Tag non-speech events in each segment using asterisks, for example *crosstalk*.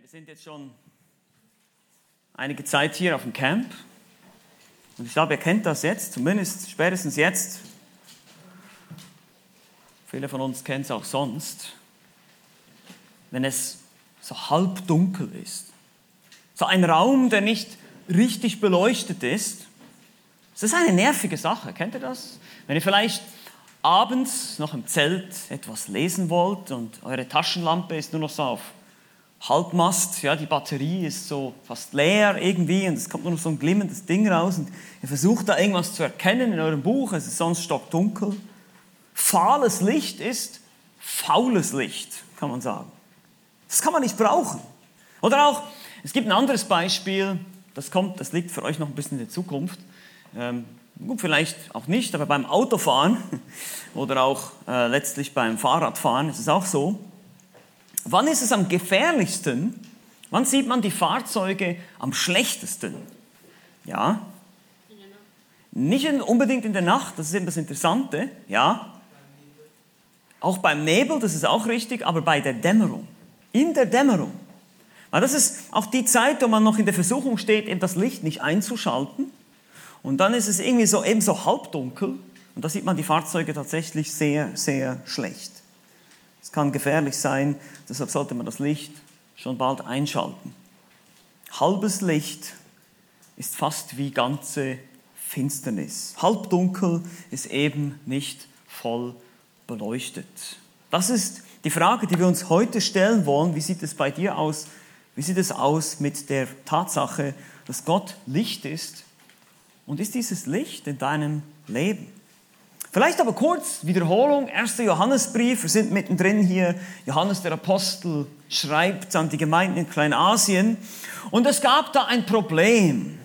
Wir sind jetzt schon einige Zeit hier auf dem Camp und ich glaube, ihr kennt das jetzt, zumindest spätestens jetzt. Viele von uns kennen es auch sonst, wenn es so halb dunkel ist. So ein Raum, der nicht richtig beleuchtet ist. Das ist eine nervige Sache, kennt ihr das? Wenn ihr vielleicht abends noch im Zelt etwas lesen wollt und eure Taschenlampe ist nur noch so auf Halbmast, ja, die Batterie ist so fast leer irgendwie und es kommt nur noch so ein glimmendes Ding raus und ihr versucht da irgendwas zu erkennen in eurem Buch, es ist sonst stockdunkel. Fahles Licht ist faules Licht, kann man sagen. Das kann man nicht brauchen. Oder auch, es gibt ein anderes Beispiel, das kommt, das liegt für euch noch ein bisschen in der Zukunft. Ähm, gut, vielleicht auch nicht, aber beim Autofahren *laughs* oder auch äh, letztlich beim Fahrradfahren ist es auch so. Wann ist es am gefährlichsten? Wann sieht man die Fahrzeuge am schlechtesten? Ja? Nicht unbedingt in der Nacht, das ist eben das Interessante, ja. Auch beim Nebel, das ist auch richtig, aber bei der Dämmerung. In der Dämmerung. Weil das ist auch die Zeit, wo man noch in der Versuchung steht, eben das Licht nicht einzuschalten. Und dann ist es irgendwie so, eben so halbdunkel. Und da sieht man die Fahrzeuge tatsächlich sehr, sehr schlecht. Es kann gefährlich sein, deshalb sollte man das Licht schon bald einschalten. Halbes Licht ist fast wie ganze Finsternis. Halbdunkel ist eben nicht voll beleuchtet. Das ist die Frage, die wir uns heute stellen wollen. Wie sieht es bei dir aus? Wie sieht es aus mit der Tatsache, dass Gott Licht ist? Und ist dieses Licht in deinem Leben? Vielleicht aber kurz Wiederholung, 1. Johannesbrief, wir sind mittendrin hier. Johannes der Apostel schreibt an die Gemeinden in Kleinasien. Und es gab da ein Problem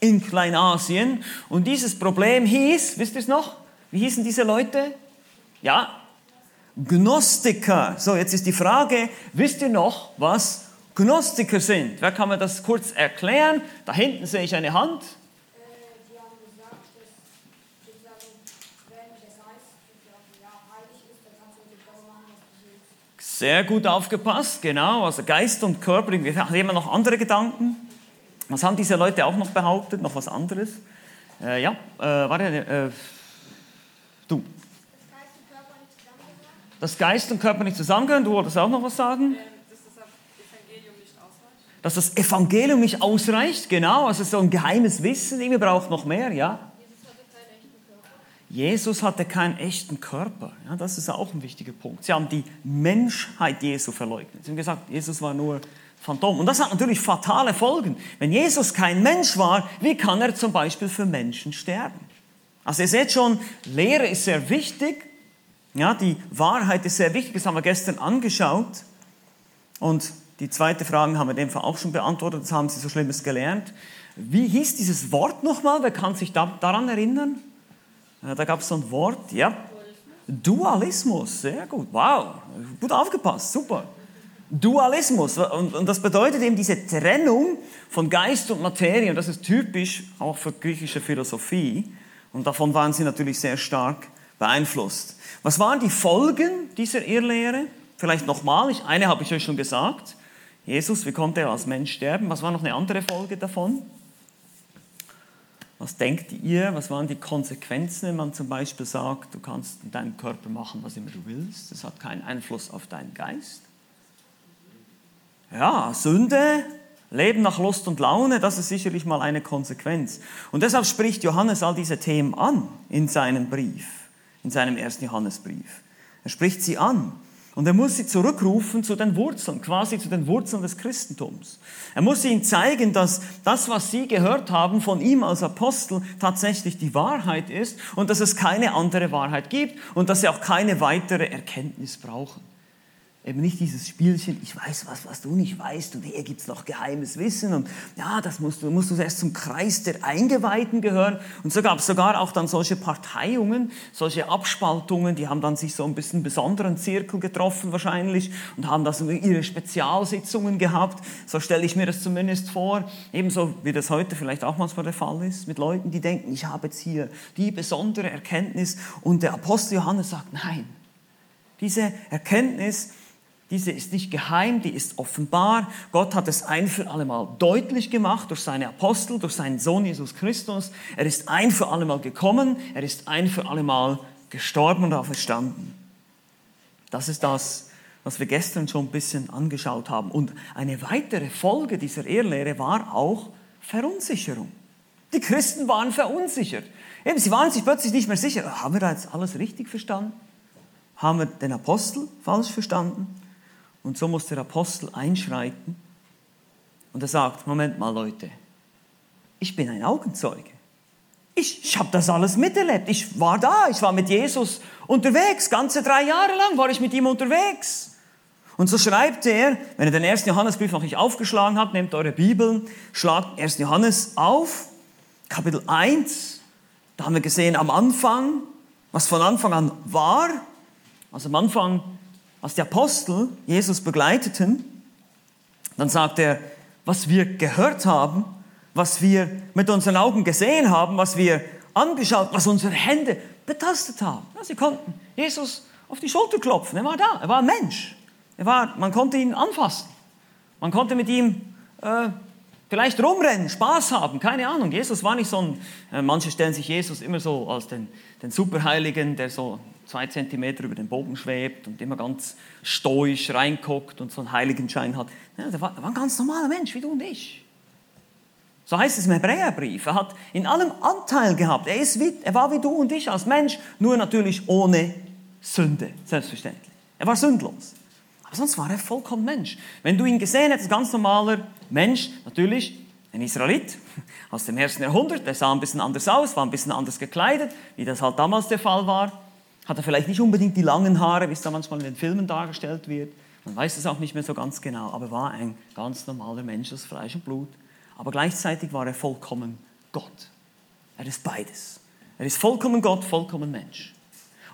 in Kleinasien. Und dieses Problem hieß, wisst ihr es noch? Wie hießen diese Leute? Ja, Gnostiker. So, jetzt ist die Frage, wisst ihr noch, was Gnostiker sind? Wer kann mir das kurz erklären? Da hinten sehe ich eine Hand. Sehr gut aufgepasst, genau. Also Geist und Körper, hat jemand noch andere Gedanken? Was haben diese Leute auch noch behauptet? Noch was anderes? Äh, ja, äh, warte, äh, du. Dass Geist und Körper nicht zusammengehören, du wolltest auch noch was sagen? Ähm, dass das Evangelium nicht ausreicht. Dass das Evangelium nicht ausreicht, genau. Also so ein geheimes Wissen, irgendwie braucht noch mehr, ja. Jesus hatte keinen echten Körper. Ja, das ist auch ein wichtiger Punkt. Sie haben die Menschheit Jesu verleugnet. Sie haben gesagt, Jesus war nur Phantom. Und das hat natürlich fatale Folgen. Wenn Jesus kein Mensch war, wie kann er zum Beispiel für Menschen sterben? Also ihr seht schon, Lehre ist sehr wichtig. Ja, die Wahrheit ist sehr wichtig. Das haben wir gestern angeschaut. Und die zweite Frage haben wir in dem Fall auch schon beantwortet. Das haben Sie so Schlimmes gelernt. Wie hieß dieses Wort nochmal? Wer kann sich da, daran erinnern? Da gab es so ein Wort, ja. Dualismus, sehr gut. Wow, gut aufgepasst, super. Dualismus. Und, und, das bedeutet eben diese Trennung von Geist und Materie. Und das ist typisch auch für griechische Philosophie. Und davon waren sie natürlich sehr stark beeinflusst. Was waren die Folgen dieser Irrlehre? Vielleicht nochmal, eine habe ich euch schon gesagt. Jesus, wie konnte er als Mensch sterben? Was war noch eine andere Folge davon? Was denkt ihr, was waren die Konsequenzen, wenn man zum Beispiel sagt, du kannst in deinem Körper machen, was immer du willst, das hat keinen Einfluss auf deinen Geist? Ja, Sünde, Leben nach Lust und Laune, das ist sicherlich mal eine Konsequenz. Und deshalb spricht Johannes all diese Themen an in seinem Brief, in seinem ersten Johannesbrief. Er spricht sie an. Und er muss sie zurückrufen zu den Wurzeln, quasi zu den Wurzeln des Christentums. Er muss ihnen zeigen, dass das, was sie gehört haben von ihm als Apostel, tatsächlich die Wahrheit ist und dass es keine andere Wahrheit gibt und dass sie auch keine weitere Erkenntnis brauchen. Eben nicht dieses Spielchen, ich weiß was, was du nicht weißt und hier gibt es noch geheimes Wissen und ja, das musst du, musst du erst zum Kreis der Eingeweihten gehören. Und so gab es sogar auch dann solche Parteiungen, solche Abspaltungen, die haben dann sich so ein bisschen besonderen Zirkel getroffen wahrscheinlich und haben das ihre Spezialsitzungen gehabt. So stelle ich mir das zumindest vor. Ebenso wie das heute vielleicht auch manchmal der Fall ist, mit Leuten, die denken, ich habe jetzt hier die besondere Erkenntnis und der Apostel Johannes sagt, nein, diese Erkenntnis, Diese ist nicht geheim, die ist offenbar. Gott hat es ein für allemal deutlich gemacht durch seine Apostel, durch seinen Sohn Jesus Christus. Er ist ein für allemal gekommen, er ist ein für allemal gestorben und auferstanden. Das ist das, was wir gestern schon ein bisschen angeschaut haben. Und eine weitere Folge dieser Irrlehre war auch Verunsicherung. Die Christen waren verunsichert. Eben, sie waren sich plötzlich nicht mehr sicher. Haben wir da jetzt alles richtig verstanden? Haben wir den Apostel falsch verstanden? Und so muss der Apostel einschreiten und er sagt, Moment mal Leute, ich bin ein Augenzeuge. Ich, ich habe das alles miterlebt. Ich war da, ich war mit Jesus unterwegs. Ganze drei Jahre lang war ich mit ihm unterwegs. Und so schreibt er, wenn ihr den ersten Johannesbrief noch nicht aufgeschlagen habt, nehmt eure Bibeln, schlagt 1. Johannes auf, Kapitel 1. Da haben wir gesehen am Anfang, was von Anfang an war. Also am Anfang als die Apostel Jesus begleiteten, dann sagt er, was wir gehört haben, was wir mit unseren Augen gesehen haben, was wir angeschaut, was unsere Hände betastet haben. Ja, sie konnten Jesus auf die Schulter klopfen. Er war da, er war ein Mensch. Er war, man konnte ihn anfassen. Man konnte mit ihm äh, vielleicht rumrennen, Spaß haben, keine Ahnung. Jesus war nicht so ein, äh, manche stellen sich Jesus immer so als den, den Superheiligen, der so zwei Zentimeter über den Boden schwebt und immer ganz stoisch reinguckt und so einen Heiligenschein hat. Ja, der, war, der war ein ganz normaler Mensch, wie du und ich. So heißt es im Hebräerbrief. Er hat in allem Anteil gehabt. Er, ist wie, er war wie du und ich als Mensch, nur natürlich ohne Sünde, selbstverständlich. Er war sündlos. Sonst war er vollkommen Mensch. Wenn du ihn gesehen hättest, ganz normaler Mensch, natürlich ein Israelit *laughs* aus dem ersten Jahrhundert, der sah ein bisschen anders aus, war ein bisschen anders gekleidet, wie das halt damals der Fall war. Hat er vielleicht nicht unbedingt die langen Haare, wie es da manchmal in den Filmen dargestellt wird. Man weiß es auch nicht mehr so ganz genau, aber war ein ganz normaler Mensch aus Fleisch und Blut. Aber gleichzeitig war er vollkommen Gott. Er ist beides. Er ist vollkommen Gott, vollkommen Mensch.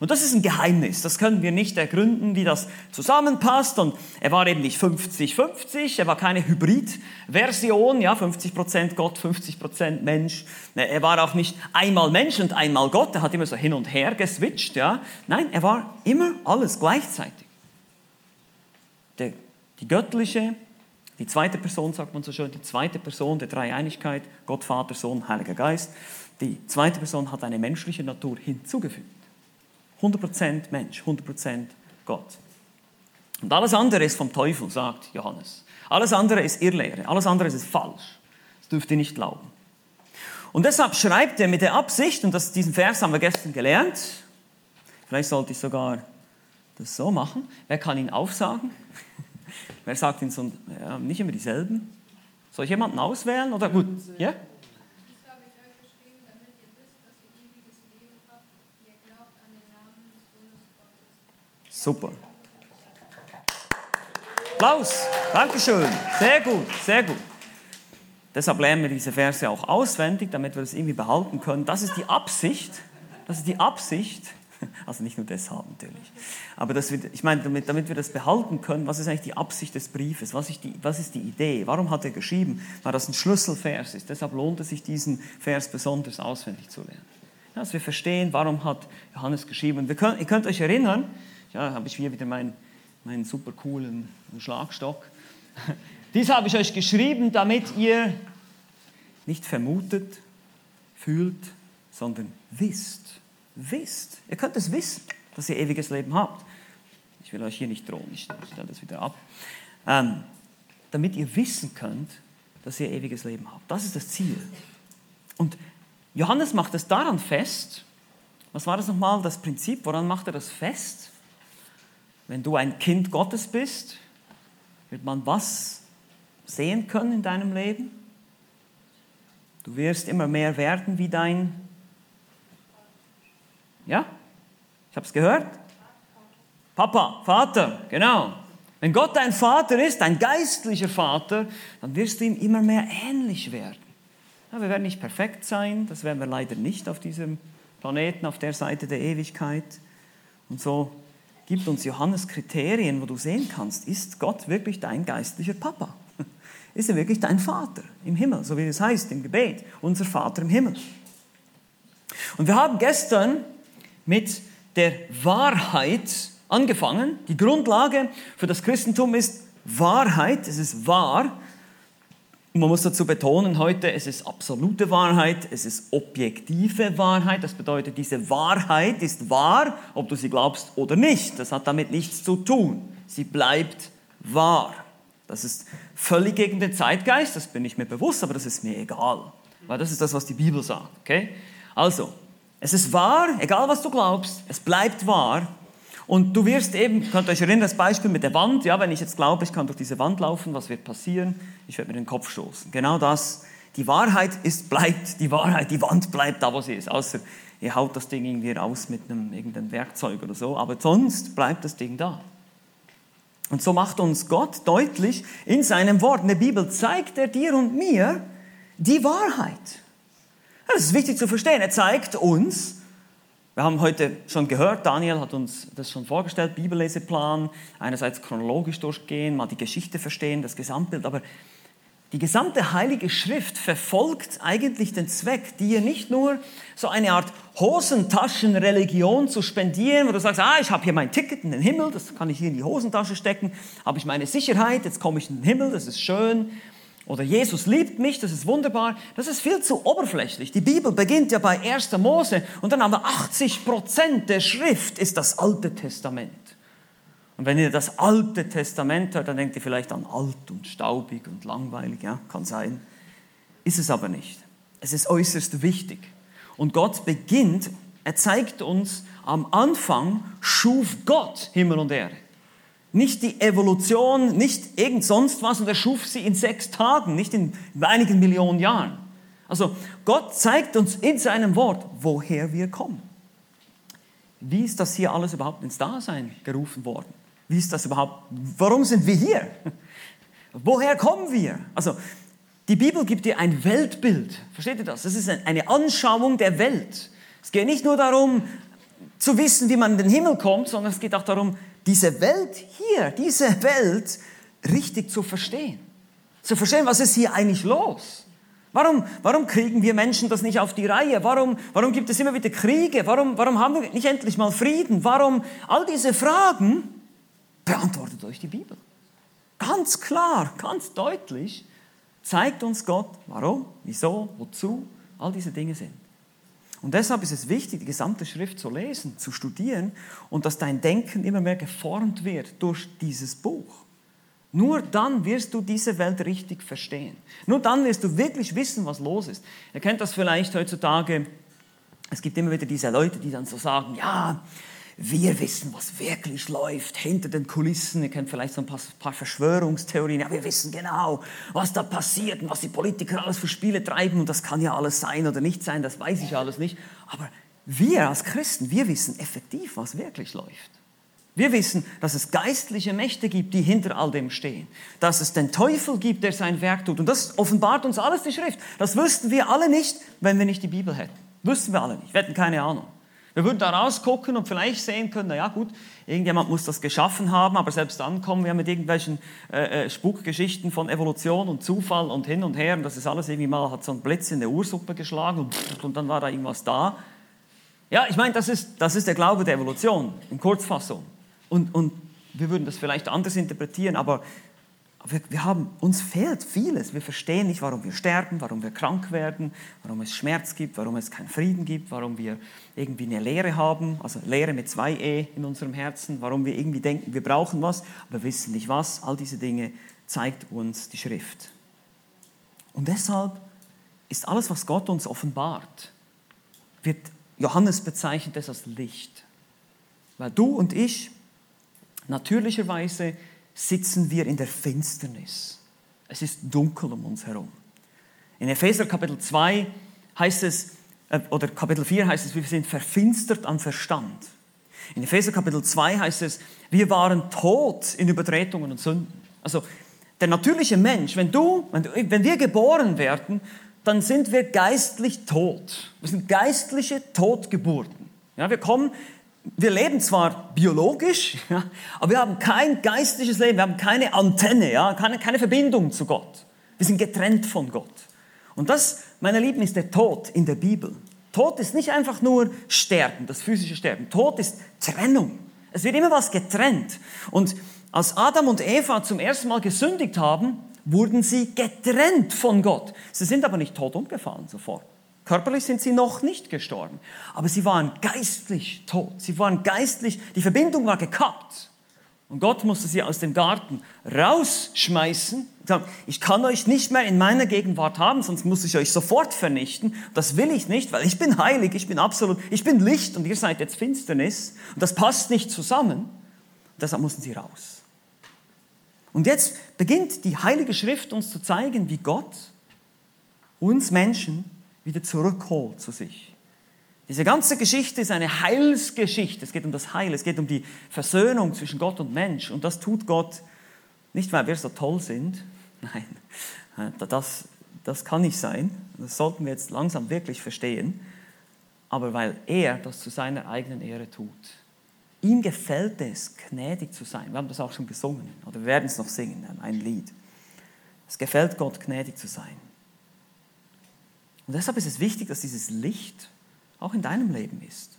Und das ist ein Geheimnis. Das können wir nicht ergründen, wie das zusammenpasst. Und er war eben nicht 50-50. Er war keine Hybrid-Version. Ja, 50% Gott, 50% Mensch. Er war auch nicht einmal Mensch und einmal Gott. Er hat immer so hin und her geswitcht. Ja. Nein, er war immer alles gleichzeitig. Der, die göttliche, die zweite Person, sagt man so schön, die zweite Person der Dreieinigkeit, Gott, Vater, Sohn, Heiliger Geist. Die zweite Person hat eine menschliche Natur hinzugefügt. 100% Mensch, 100% Gott. Und alles andere ist vom Teufel, sagt Johannes. Alles andere ist Irrlehre, alles andere ist falsch. Das dürft ihr nicht glauben. Und deshalb schreibt er mit der Absicht, und das, diesen Vers haben wir gestern gelernt, vielleicht sollte ich sogar das so machen. Wer kann ihn aufsagen? *laughs* Wer sagt ihn so, ja, nicht immer dieselben? Soll ich jemanden auswählen? Oder gut, ja? Super. Applaus. Dankeschön. Sehr gut, sehr gut. Deshalb lernen wir diese Verse auch auswendig, damit wir das irgendwie behalten können. Das ist die Absicht. Das ist die Absicht. *laughs* Also nicht nur deshalb natürlich. Aber das wird, ich meine, damit, damit wir das behalten können, was ist eigentlich die Absicht des Briefes? Was ist, die, was ist die Idee? Warum hat er geschrieben? Weil das ein Schlüsselvers ist. Deshalb lohnt es sich, diesen Vers besonders auswendig zu lernen. Dass wir verstehen, warum hat Johannes geschrieben. Wir können, ihr könnt euch erinnern, ja, habe ich hier wieder meinen, meinen super coolen Schlagstock. *laughs* Dies habe ich euch geschrieben, damit ihr nicht vermutet, fühlt, sondern wisst. Wisst. Ihr könnt es wissen, dass ihr ewiges Leben habt. Ich will euch hier nicht drohen, ich stelle das wieder ab. Ähm, damit ihr wissen könnt, dass ihr ewiges Leben habt. Das ist das Ziel. Und Johannes macht es daran fest, was war das nochmal, das Prinzip, woran macht er das fest? Wenn du ein Kind Gottes bist, wird man was sehen können in deinem Leben? Du wirst immer mehr werden wie dein... Ja? Ich habe es gehört? Papa, Vater, genau. Wenn Gott dein Vater ist, ein geistlicher Vater, dann wirst du ihm immer mehr ähnlich werden. Ja, wir werden nicht perfekt sein, das werden wir leider nicht auf diesem Planeten, auf der Seite der Ewigkeit. Und so gibt uns Johannes Kriterien, wo du sehen kannst, ist Gott wirklich dein geistlicher Papa? *laughs* Ist er wirklich dein Vater im Himmel, so wie es heißt im Gebet, unser Vater im Himmel? Und wir haben gestern mit der Wahrheit angefangen. Die Grundlage für das Christentum ist Wahrheit, es ist wahr. Man muss dazu betonen heute, es ist absolute Wahrheit, es ist objektive Wahrheit. Das bedeutet, diese Wahrheit ist wahr, ob du sie glaubst oder nicht. Das hat damit nichts zu tun. Sie bleibt wahr. Das ist völlig gegen den Zeitgeist, das bin ich mir bewusst, aber das ist mir egal. Weil das ist das, was die Bibel sagt. Okay? Also, es ist wahr, egal was du glaubst, es bleibt wahr. Und du wirst eben, könnt ihr euch erinnern, das Beispiel mit der Wand, ja, wenn ich jetzt glaube, ich kann durch diese Wand laufen, was wird passieren? Ich werde mir den Kopf stoßen. Genau das. Die Wahrheit ist, bleibt die Wahrheit, die Wand bleibt da, wo sie ist. Außer ihr haut das Ding irgendwie raus mit einem irgendeinem Werkzeug oder so, aber sonst bleibt das Ding da. Und so macht uns Gott deutlich in seinem Wort, in der Bibel zeigt er dir und mir die Wahrheit. Das ist wichtig zu verstehen. Er zeigt uns, wir haben heute schon gehört, Daniel hat uns das schon vorgestellt, Bibelleseplan, einerseits chronologisch durchgehen, mal die Geschichte verstehen, das Gesamtbild, aber die gesamte Heilige Schrift verfolgt eigentlich den Zweck, dir nicht nur so eine Art Hosentaschenreligion zu spendieren, wo du sagst, ah, ich habe hier mein Ticket in den Himmel, das kann ich hier in die Hosentasche stecken, habe ich meine Sicherheit, jetzt komme ich in den Himmel, das ist schön, oder Jesus liebt mich, das ist wunderbar. Das ist viel zu oberflächlich. Die Bibel beginnt ja bei 1. Mose und dann haben wir 80 Prozent der Schrift ist das Alte Testament. Und wenn ihr das Alte Testament hört, dann denkt ihr vielleicht an alt und staubig und langweilig. Ja, kann sein. Ist es aber nicht. Es ist äußerst wichtig. Und Gott beginnt, er zeigt uns, am Anfang schuf Gott Himmel und Erde. Nicht die Evolution, nicht irgend sonst was und er schuf sie in sechs Tagen, nicht in einigen Millionen Jahren. Also Gott zeigt uns in seinem Wort, woher wir kommen. Wie ist das hier alles überhaupt ins Dasein gerufen worden? Wie ist das überhaupt? Warum sind wir hier? *laughs* Woher kommen wir? Also die Bibel gibt dir ein Weltbild. Versteht ihr das? Das ist eine Anschauung der Welt. Es geht nicht nur darum, zu wissen, wie man in den Himmel kommt, sondern es geht auch darum, diese Welt hier, diese Welt richtig zu verstehen. Zu verstehen, was ist hier eigentlich los? Warum, warum kriegen wir Menschen das nicht auf die Reihe? Warum, warum gibt es immer wieder Kriege? Warum, warum haben wir nicht endlich mal Frieden? Warum? All diese Fragen beantwortet euch die Bibel. Ganz klar, ganz deutlich zeigt uns Gott, warum, wieso, wozu all diese Dinge sind. Und deshalb ist es wichtig, die gesamte Schrift zu lesen, zu studieren und dass dein Denken immer mehr geformt wird durch dieses Buch. Nur dann wirst du diese Welt richtig verstehen. Nur dann wirst du wirklich wissen, was los ist. Ihr kennt das vielleicht heutzutage. Es gibt immer wieder diese Leute, die dann so sagen, ja, wir wissen, was wirklich läuft hinter den Kulissen. Ihr kennt vielleicht so ein paar, paar, Verschwörungstheorien. Ja, wir wissen genau, was da passiert und was die Politiker alles für Spiele treiben. Und das kann ja alles sein oder nicht sein, das weiß ich alles nicht. Aber wir als Christen, wir wissen effektiv, was wirklich läuft. Wir wissen, dass es geistliche Mächte gibt, die hinter all dem stehen. Dass es den Teufel gibt, der sein Werk tut. Und das offenbart uns alles die Schrift. Das wüssten wir alle nicht, wenn wir nicht die Bibel hätten. Wüssten wir alle nicht. Wir hätten keine Ahnung. Wir würden da rausgucken und vielleicht sehen können, na ja gut, irgendjemand muss das geschaffen haben, aber selbst dann kommen wir mit irgendwelchen äh, äh, Spukgeschichten von Evolution und Zufall und hin und her und das ist alles irgendwie mal, hat so ein Blitz in der Ursuppe geschlagen und, und dann war da irgendwas da. Ja, ich meine, das ist, das ist der Glaube der Evolution in Kurzfassung. Und, und wir würden das vielleicht anders interpretieren, aber wir, wir, haben, uns fehlt vieles. Wir verstehen nicht, warum wir sterben, warum wir krank werden, warum es Schmerz gibt, warum es keinen Frieden gibt, warum wir irgendwie eine Leere haben, also Leere mit zwei E in unserem Herzen, warum wir irgendwie denken, wir brauchen was, aber wissen nicht was. All diese Dinge zeigt uns die Schrift. Und deshalb ist alles, was Gott uns offenbart, wird Johannes bezeichnet es als Licht. Weil du und ich natürlicherweise sitzen wir in der Finsternis. Es ist dunkel um uns herum. In Epheser Kapitel 2 heißt es, äh, oder Kapitel 4 heißt es, wir sind verfinstert am Verstand. In Epheser Kapitel 2 heißt es, wir waren tot in Übertretungen und Sünden. Also der natürliche Mensch, wenn du, wenn wir geboren werden, dann sind wir geistlich tot. Wir sind geistliche Totgeburten. Ja, wir kommen wir leben zwar biologisch, *laughs* ja, aber wir haben kein geistliches Leben, wir haben keine Antenne, ja, keine, keine Verbindung zu Gott. Wir sind getrennt von Gott. Und das, meine Lieben, ist der Tod in der Bibel. Tod ist nicht einfach nur Sterben, das physische Sterben. Tod ist Trennung. Es wird immer was getrennt. Und als Adam und Eva zum ersten Mal gesündigt haben, wurden sie getrennt von Gott. Sie sind aber nicht tot umgefallen sofort. Körperlich sind sie noch nicht gestorben, aber sie waren geistlich tot. Sie waren geistlich, die Verbindung war gekappt. Und Gott musste sie aus dem Garten rausschmeißen sagen, ich kann euch nicht mehr in meiner Gegenwart haben, sonst muss ich euch sofort vernichten. Das will ich nicht, weil ich bin heilig, ich bin absolut, ich bin Licht und ihr seid jetzt Finsternis. Und das passt nicht zusammen. Und deshalb mussten sie raus. Und jetzt beginnt die Heilige Schrift uns zu zeigen, wie Gott uns Menschen wieder zurückholt zu sich. Diese ganze Geschichte ist eine Heilsgeschichte. Es geht um das Heil, es geht um die Versöhnung zwischen Gott und Mensch. Und das tut Gott nicht, weil wir so toll sind. *laughs* Nein, das, das kann nicht sein. Das sollten wir jetzt langsam wirklich verstehen. Aber weil er das zu seiner eigenen Ehre tut. Ihm gefällt es, gnädig zu sein. Wir haben das auch schon gesungen, oder wir werden es noch singen, ein Lied. Es gefällt Gott, gnädig zu sein. Und deshalb ist es wichtig, dass dieses Licht auch in deinem Leben ist.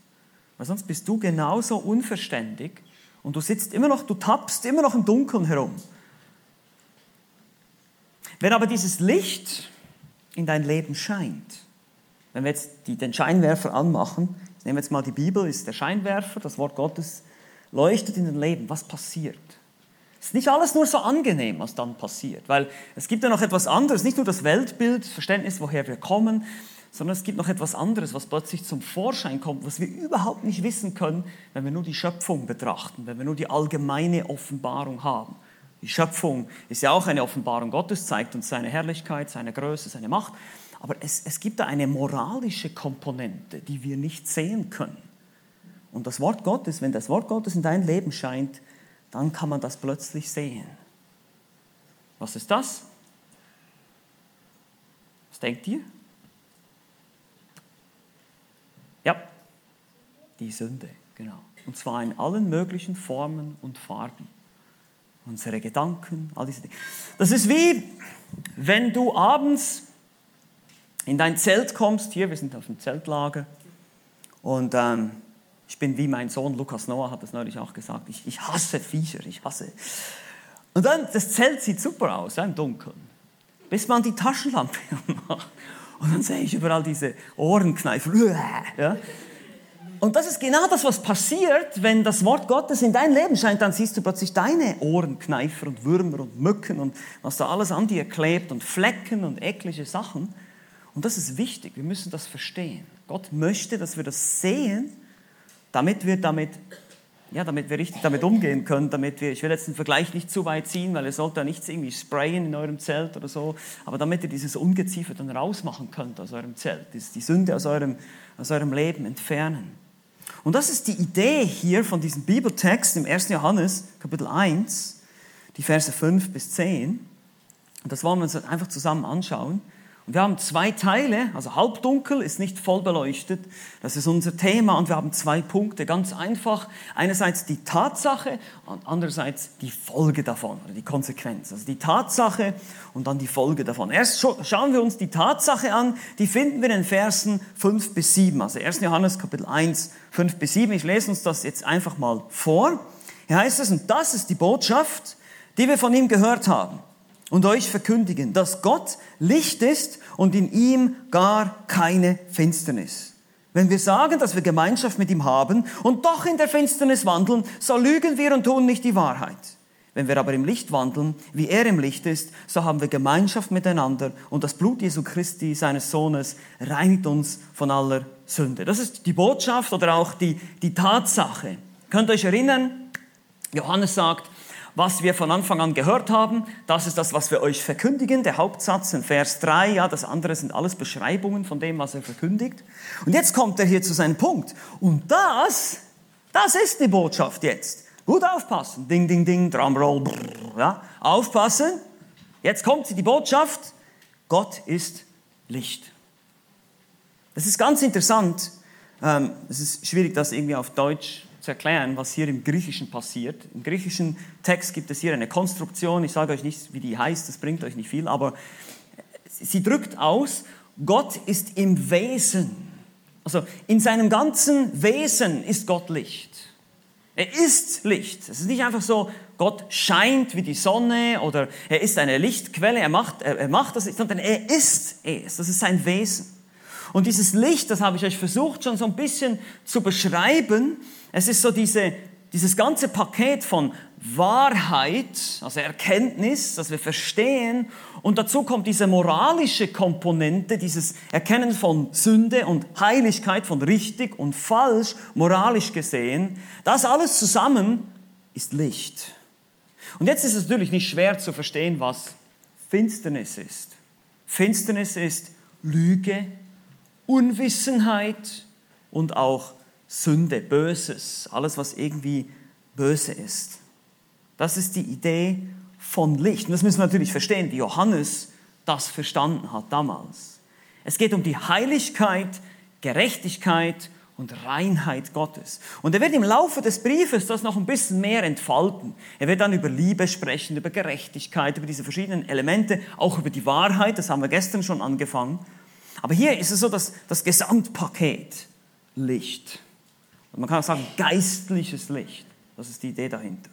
Weil sonst bist du genauso unverständig und du sitzt immer noch, du tappst immer noch im Dunkeln herum. Wenn aber dieses Licht in dein Leben scheint, wenn wir jetzt die, den Scheinwerfer anmachen, ich nehme jetzt mal die Bibel, ist der Scheinwerfer, das Wort Gottes leuchtet in dein Leben. Was passiert? Es ist nicht alles nur so angenehm, was dann passiert, weil es gibt ja noch etwas anderes, nicht nur das Weltbild, Verständnis, woher wir kommen, sondern es gibt noch etwas anderes, was plötzlich zum Vorschein kommt, was wir überhaupt nicht wissen können, wenn wir nur die Schöpfung betrachten, wenn wir nur die allgemeine Offenbarung haben. Die Schöpfung ist ja auch eine Offenbarung Gottes, zeigt uns seine Herrlichkeit, seine Größe, seine Macht. Aber es, es gibt da eine moralische Komponente, die wir nicht sehen können. Und das Wort Gottes, wenn das Wort Gottes in dein Leben scheint, dann kann man das plötzlich sehen. Was ist das? Was denkt ihr? Ja, die Sünde, genau. Und zwar in allen möglichen Formen und Farben unsere Gedanken, all diese Dinge. Das ist wie, wenn du abends in dein Zelt kommst, hier, wir sind auf dem Zeltlager, und ähm, ich bin wie mein Sohn Lukas Noah hat das neulich auch gesagt, ich, ich hasse Viecher, ich hasse. Und dann, das Zelt sieht super aus, ja, im Dunkeln, bis man die Taschenlampe *laughs* anmacht. Und dann sehe ich überall diese Ohrenkneifer. *laughs* Ja. Und das ist genau das, was passiert, wenn das Wort Gottes in dein Leben scheint. Dann siehst du plötzlich deine Ohrenkneifer und Würmer und Mücken und was da alles an dir klebt und Flecken und eklige Sachen. Und das ist wichtig. Wir müssen das verstehen. Gott möchte, dass wir das sehen, damit wir damit, ja, damit wir richtig damit umgehen können. Damit wir, ich will jetzt den Vergleich nicht zu weit ziehen, weil ihr sollt da nichts irgendwie sprayen in eurem Zelt oder so. Aber damit ihr dieses Ungeziefer dann rausmachen könnt aus eurem Zelt, die Sünde aus eurem, aus eurem Leben entfernen. Und das ist die Idee hier von diesem Bibeltext im 1. Johannes, Kapitel 1, die Verse 5 bis 10. Und das wollen wir uns einfach zusammen anschauen. Und wir haben zwei Teile, also halbdunkel ist nicht voll beleuchtet, das ist unser Thema und wir haben zwei Punkte, ganz einfach. Einerseits die Tatsache und andererseits die Folge davon oder die Konsequenz. Also die Tatsache und dann die Folge davon. Erst schauen wir uns die Tatsache an, die finden wir in den Versen 5 bis 7, also 1. Johannes Kapitel 1, 5 bis 7. Ich lese uns das jetzt einfach mal vor. Hier heißt es, und das ist die Botschaft, die wir von ihm gehört haben und euch verkündigen, dass Gott Licht ist und in ihm gar keine Finsternis. Wenn wir sagen, dass wir Gemeinschaft mit ihm haben und doch in der Finsternis wandeln, so lügen wir und tun nicht die Wahrheit. Wenn wir aber im Licht wandeln, wie er im Licht ist, so haben wir Gemeinschaft miteinander und das Blut Jesu Christi, seines Sohnes, reinigt uns von aller Sünde. Das ist die Botschaft oder auch die, die Tatsache. Könnt ihr euch erinnern? Johannes sagt, was wir von Anfang an gehört haben. Das ist das, was wir euch verkündigen. Der Hauptsatz in Vers 3, ja, das andere sind alles Beschreibungen von dem, was er verkündigt. Und jetzt kommt er hier zu seinem Punkt. Und das, das ist die Botschaft jetzt. Gut aufpassen. Ding, ding, ding, Drumroll. Brrr, ja. Aufpassen. Jetzt kommt die Botschaft. Gott ist Licht. Das ist ganz interessant. Ähm, es ist schwierig, das irgendwie auf Deutsch zu erklären, was hier im Griechischen passiert. Im griechischen Text gibt es hier eine Konstruktion, ich sage euch nicht, wie die heißt, das bringt euch nicht viel, aber sie drückt aus, Gott ist im Wesen. Also in seinem ganzen Wesen ist Gott Licht. Er ist Licht. Es ist nicht einfach so, Gott scheint wie die Sonne oder er ist eine Lichtquelle, er macht, er, macht das, sondern er ist es. Das ist sein Wesen. Und dieses Licht, das habe ich euch versucht schon so ein bisschen zu beschreiben. Es ist so diese, dieses ganze Paket von Wahrheit, also Erkenntnis, dass wir verstehen. Und dazu kommt diese moralische Komponente, dieses Erkennen von Sünde und Heiligkeit, von richtig und falsch, moralisch gesehen. Das alles zusammen ist Licht. Und jetzt ist es natürlich nicht schwer zu verstehen, was Finsternis ist. Finsternis ist Lüge, Unwissenheit und auch Sünde, Böses, alles, was irgendwie böse ist. Das ist die Idee von Licht. Und das müssen wir natürlich verstehen, wie Johannes das verstanden hat damals. Es geht um die Heiligkeit, Gerechtigkeit und Reinheit Gottes. Und er wird im Laufe des Briefes das noch ein bisschen mehr entfalten. Er wird dann über Liebe sprechen, über Gerechtigkeit, über diese verschiedenen Elemente, auch über die Wahrheit, das haben wir gestern schon angefangen. Aber hier ist es so das, das Gesamtpaket Licht. Und man kann auch sagen, geistliches Licht. Das ist die Idee dahinter.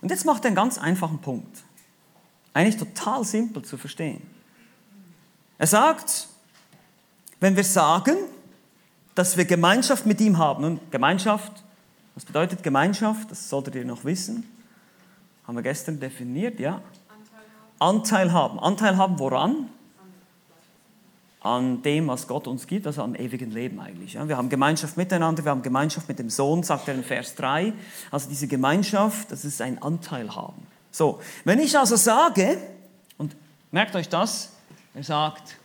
Und jetzt macht er einen ganz einfachen Punkt. Eigentlich total simpel zu verstehen. Er sagt, wenn wir sagen, dass wir Gemeinschaft mit ihm haben, und Gemeinschaft, was bedeutet Gemeinschaft? Das solltet ihr noch wissen. Haben wir gestern definiert, ja? Anteil haben. Anteil haben. Anteil haben woran? An dem, was Gott uns gibt, also am ewigen Leben eigentlich. Wir haben Gemeinschaft miteinander, wir haben Gemeinschaft mit dem Sohn, sagt er in Vers 3. Also diese Gemeinschaft, das ist ein Anteil haben. So, wenn ich also sage, und merkt euch das, er sagt,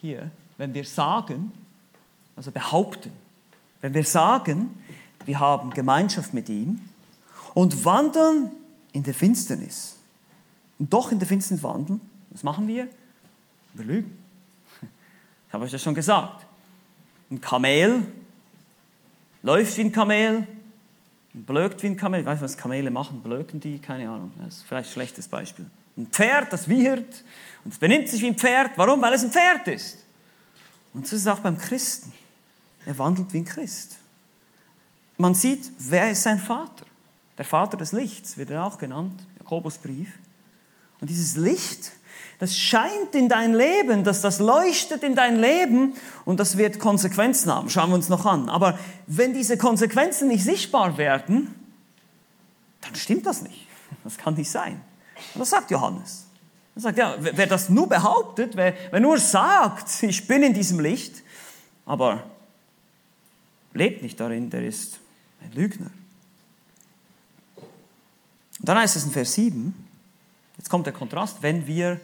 hier, wenn wir sagen, also behaupten, wenn wir sagen, wir haben Gemeinschaft mit ihm und wandeln in der Finsternis, und doch in der Finsternis wandeln, was machen wir? Wir lügen. *laughs* Ich habe euch das schon gesagt. Ein Kamel läuft wie ein Kamel, blökt wie ein Kamel. Ich weiß, was Kamele machen. Blöken die? Keine Ahnung. Das ist vielleicht ein schlechtes Beispiel. Ein Pferd, das wiehert und es benimmt sich wie ein Pferd. Warum? Weil es ein Pferd ist. Und so ist es auch beim Christen. Er wandelt wie ein Christ. Man sieht, wer ist sein Vater? Der Vater des Lichts wird er auch genannt, Jakobusbrief. Und dieses Licht das scheint in dein Leben, dass das leuchtet in dein Leben und das wird Konsequenzen haben. Schauen wir uns noch an. Aber wenn diese Konsequenzen nicht sichtbar werden, dann stimmt das nicht. Das kann nicht sein. Und das sagt Johannes. Er sagt, ja, wer das nur behauptet, wer, wer nur sagt, *laughs* ich bin in diesem Licht, aber lebt nicht darin, der ist ein Lügner. Und dann heißt es in Vers 7, jetzt kommt der Kontrast, wenn wir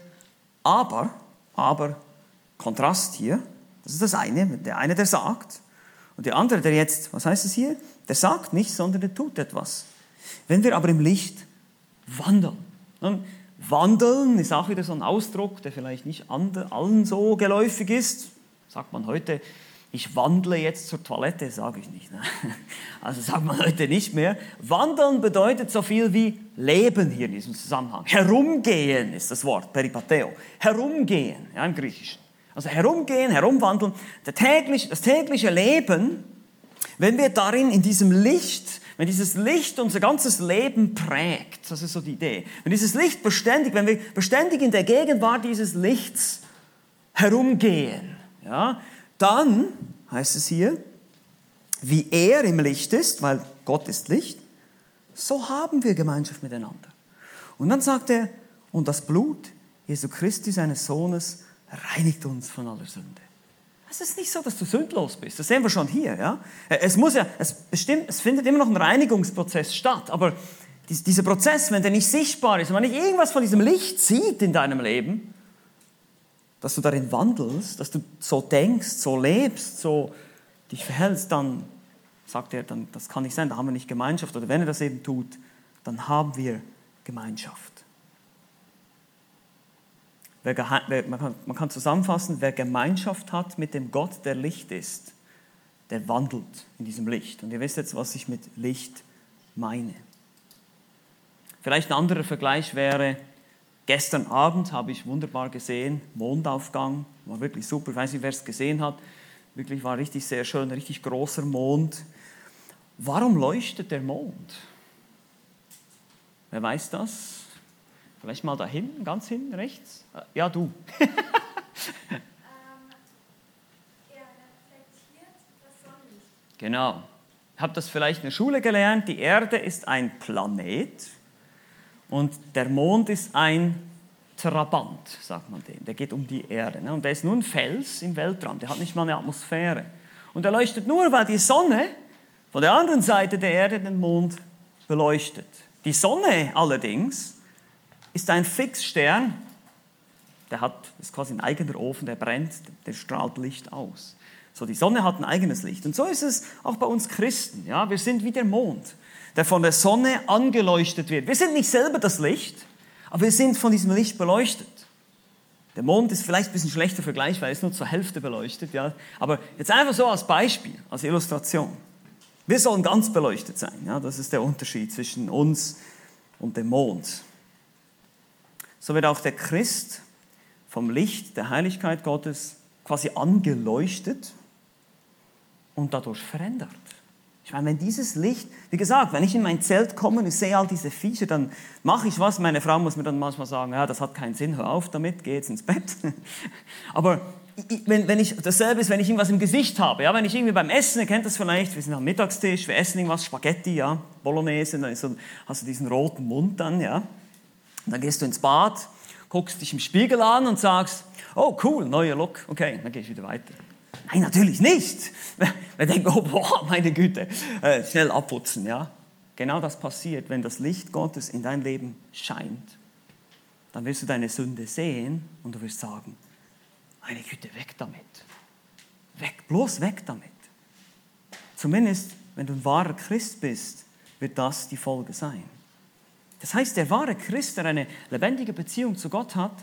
aber, aber, Kontrast hier, das ist das eine, der eine, der sagt, und der andere, der jetzt, was heißt es hier? Der sagt nicht, sondern der tut etwas. Wenn wir aber im Licht wandeln, dann wandeln ist auch wieder so ein Ausdruck, der vielleicht nicht allen so geläufig ist, sagt man heute, ich wandle jetzt zur Toilette, sage ich nicht. Ne? *laughs* Also sagt man heute nicht mehr. Wandeln bedeutet so viel wie Leben hier in diesem Zusammenhang. Herumgehen ist das Wort, peripateo. Herumgehen, ja, im Griechischen. Also herumgehen, herumwandeln. Tägliche, das tägliche Leben, wenn wir darin in diesem Licht, wenn dieses Licht unser ganzes Leben prägt, das ist so die Idee. Wenn dieses Licht beständig, wenn wir beständig in der Gegenwart dieses Lichts herumgehen, ja, dann heißt es hier, wie er im Licht ist, weil Gott ist Licht, so haben wir Gemeinschaft miteinander. Und dann sagt er, und das Blut Jesu Christi, seines Sohnes, reinigt uns von aller Sünde. Es ist nicht so, dass du sündlos bist. Das sehen wir schon hier. Ja? Es, muss ja, es, bestimmt, es findet immer noch ein Reinigungsprozess statt. Aber dieser Prozess, wenn der nicht sichtbar ist, wenn man nicht irgendwas von diesem Licht sieht in deinem Leben, dass du darin wandelst, dass du so denkst, so lebst, so dich verhältst, dann sagt er, dann, das kann nicht sein, da haben wir nicht Gemeinschaft. Oder wenn er das eben tut, dann haben wir Gemeinschaft. Wer, man, kann, man kann zusammenfassen, wer Gemeinschaft hat mit dem Gott, der Licht ist, der wandelt in diesem Licht. Und ihr wisst jetzt, was ich mit Licht meine. Vielleicht ein anderer Vergleich wäre, Gestern Abend habe ich wunderbar gesehen, Mondaufgang, war wirklich super, ich weiß nicht, wer es gesehen hat. Wirklich war richtig sehr schön, richtig großer Mond. Warum leuchtet der Mond? Wer weiß das? Vielleicht mal da hinten, ganz hinten rechts? Ja, du. *laughs* Genau. Habt das vielleicht in der Schule gelernt? Die Erde ist ein Planet und der Mond ist ein Trabant, sagt man dem. Der geht um die Erde. Ne? Und der ist nur ein Fels im Weltraum. Der hat nicht mal eine Atmosphäre. Und er leuchtet nur, weil die Sonne von der anderen Seite der Erde den Mond beleuchtet. Die Sonne allerdings ist ein Fixstern. Der hat, ist quasi ein eigener Ofen, der brennt, der strahlt Licht aus. So, die Sonne hat ein eigenes Licht. Und so ist es auch bei uns Christen. Ja? Wir sind wie der Mond, der von der Sonne angeleuchtet wird. Wir sind nicht selber das Licht, aber wir sind von diesem Licht beleuchtet. Der Mond ist vielleicht ein bisschen schlechter Vergleich, weil er ist nur zur Hälfte beleuchtet. Ja? Aber jetzt einfach so als Beispiel, als Illustration. Wir sollen ganz beleuchtet sein. Ja? Das ist der Unterschied zwischen uns und dem Mond. So wird auch der Christ vom Licht der Heiligkeit Gottes quasi angeleuchtet und dadurch verändert. Ich meine, wenn dieses Licht, wie gesagt, wenn ich in mein Zelt komme und ich sehe all diese Viecher, dann mache ich was. Meine Frau muss mir dann manchmal sagen, ja, das hat keinen Sinn, hör auf damit, geh jetzt ins Bett. *laughs* Aber wenn, wenn ich, dasselbe ist, wenn ich irgendwas im Gesicht habe, ja, wenn ich irgendwie beim Essen, ihr kennt das vielleicht, wir sind am Mittagstisch, wir essen irgendwas, Spaghetti, ja, Bolognese, dann so, hast du diesen roten Mund dann, ja. Und dann gehst du ins Bad, guckst dich im Spiegel an und sagst, oh cool, neuer Look, okay, dann gehe ich wieder weiter. Nein, natürlich nicht. Wir denken, oh boah, meine Güte, äh, schnell abputzen, ja. Genau das passiert, wenn das Licht Gottes in dein Leben scheint. Dann wirst du deine Sünde sehen und du wirst sagen, meine Güte, weg damit. Weg, bloß weg damit. Zumindest, wenn du ein wahrer Christ bist, wird das die Folge sein. Das heißt, der wahre Christ, der eine lebendige Beziehung zu Gott hat,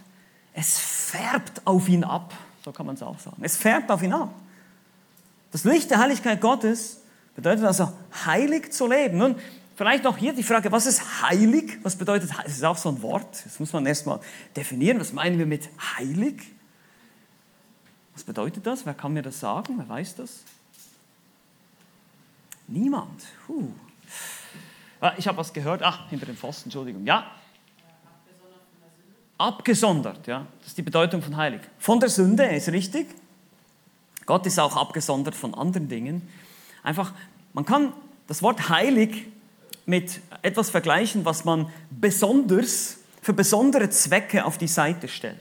es färbt auf ihn ab. So kann man es auch sagen. Es färbt auf ihn ab. Das Licht der Heiligkeit Gottes bedeutet also, heilig zu leben. Nun, vielleicht noch hier die Frage, was ist heilig? Was bedeutet, das ist auch so ein Wort. Das muss man erstmal definieren. Was meinen wir mit heilig? Was bedeutet das? Wer kann mir das sagen? Wer weiß das? Niemand. Huh. Ah, ich habe was gehört. Ach, hinter dem Pfosten, Entschuldigung. Ja, abgesondert, ja, das ist die Bedeutung von heilig. Von der Sünde ist richtig. Gott ist auch abgesondert von anderen Dingen. Einfach, man kann das Wort heilig mit etwas vergleichen, was man besonders für besondere Zwecke auf die Seite stellt.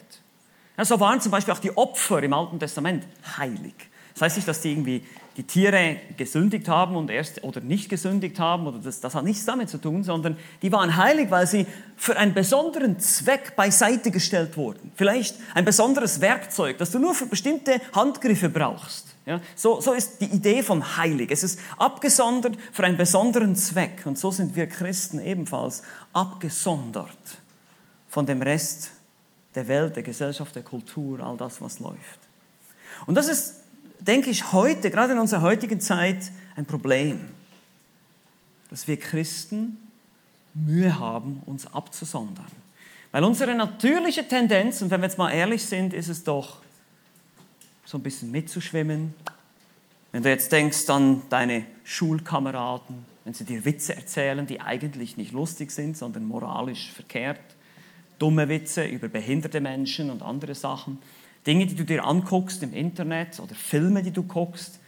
Ja, so waren zum Beispiel auch die Opfer im Alten Testament heilig. Das heißt nicht, dass die irgendwie die Tiere gesündigt haben und erst oder nicht gesündigt haben oder das, das hat nichts damit zu tun, sondern die waren heilig, weil sie für einen besonderen Zweck beiseite gestellt wurden. Vielleicht ein besonderes Werkzeug, das du nur für bestimmte Handgriffe brauchst. Ja, so, so ist die Idee von heilig. Es ist abgesondert für einen besonderen Zweck. Und so sind wir Christen ebenfalls abgesondert von dem Rest der Welt, der Gesellschaft, der Kultur, all das, was läuft. Und das ist denke ich, heute, gerade in unserer heutigen Zeit, ein Problem, dass wir Christen Mühe haben, uns abzusondern. Weil unsere natürliche Tendenz, und wenn wir jetzt mal ehrlich sind, ist es doch, so ein bisschen mitzuschwimmen. Wenn du jetzt denkst an deine Schulkameraden, wenn sie dir Witze erzählen, die eigentlich nicht lustig sind, sondern moralisch verkehrt, dumme Witze über behinderte Menschen und andere Sachen, Dinge, die du dir anguckst im Internet oder Filme, die du guckst,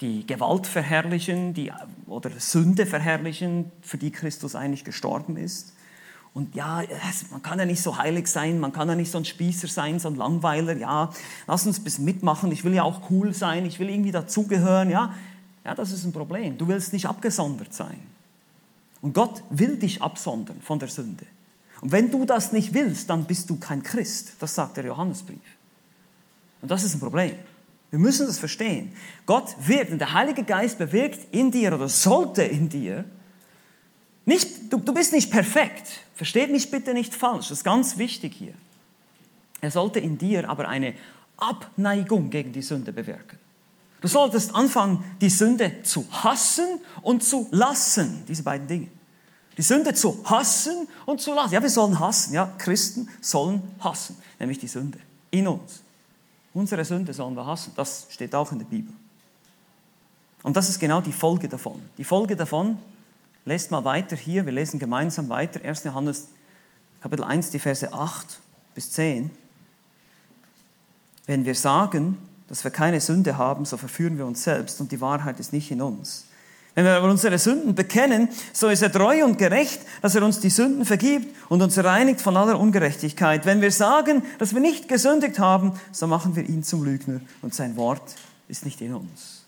die Gewalt verherrlichen die, oder Sünde verherrlichen, für die Christus eigentlich gestorben ist. Und ja, man kann ja nicht so heilig sein, man kann ja nicht so ein Spießer sein, so ein Langweiler. Ja, lass uns bisschen mitmachen. Ich will ja auch cool sein, ich will irgendwie dazugehören. Ja, ja, das ist ein Problem. Du willst nicht abgesondert sein. Und Gott will dich absondern von der Sünde. Und wenn du das nicht willst, dann bist du kein Christ. Das sagt der Johannesbrief. Und das ist ein Problem. Wir müssen das verstehen. Gott wirkt und der Heilige Geist bewirkt in dir oder sollte in dir. Nicht, du, du bist nicht perfekt. Versteht mich bitte nicht falsch. Das ist ganz wichtig hier. Er sollte in dir aber eine Abneigung gegen die Sünde bewirken. Du solltest anfangen, die Sünde zu hassen und zu lassen. Diese beiden Dinge. Die Sünde zu hassen und zu lassen. Ja, wir sollen hassen. Ja, Christen sollen hassen. Nämlich die Sünde in uns. Unsere Sünde sollen wir hassen. Das steht auch in der Bibel. Und das ist genau die Folge davon. Die Folge davon, lest mal weiter hier, wir lesen gemeinsam weiter, 1. Johannes Kapitel 1, die Verse 8 bis 10. Wenn wir sagen, dass wir keine Sünde haben, so verführen wir uns selbst und die Wahrheit ist nicht in uns. Wenn wir aber unsere Sünden bekennen, so ist er treu und gerecht, dass er uns die Sünden vergibt und uns reinigt von aller Ungerechtigkeit. Wenn wir sagen, dass wir nicht gesündigt haben, so machen wir ihn zum Lügner und sein Wort ist nicht in uns.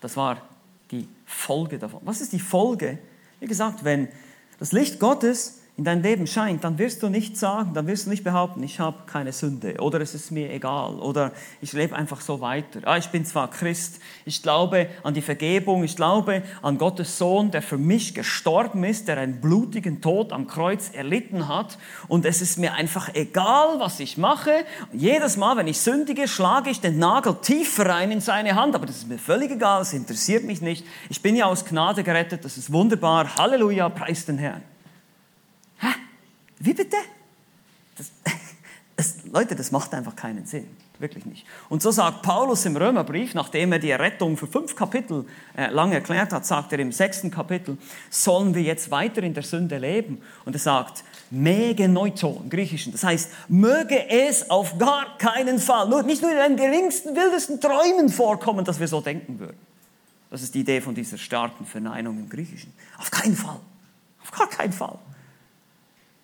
Das war die Folge davon. Was ist die Folge? Wie gesagt, wenn das Licht Gottes in dein Leben scheint, dann wirst du nicht sagen, dann wirst du nicht behaupten, ich habe keine Sünde oder es ist mir egal oder ich lebe einfach so weiter. Ah, ich bin zwar Christ, ich glaube an die Vergebung, ich glaube an Gottes Sohn, der für mich gestorben ist, der einen blutigen Tod am Kreuz erlitten hat und es ist mir einfach egal, was ich mache. Jedes Mal, wenn ich sündige, schlage ich den Nagel tiefer rein in seine Hand, aber das ist mir völlig egal, es interessiert mich nicht. Ich bin ja aus Gnade gerettet, das ist wunderbar. Halleluja, preis den Herrn. Hä? Wie bitte? Das, *laughs* das, Leute, das macht einfach keinen Sinn. Wirklich nicht. Und so sagt Paulus im Römerbrief, nachdem er die Errettung für fünf Kapitel äh, lang erklärt hat, sagt er im sechsten Kapitel, sollen wir jetzt weiter in der Sünde leben? Und er sagt, megenoito im Griechischen. Das heißt, möge es auf gar keinen Fall, nur, nicht nur in den geringsten, wildesten Träumen vorkommen, dass wir so denken würden. Das ist die Idee von dieser starken Verneinung im Griechischen. Auf keinen Fall. Auf gar keinen Fall.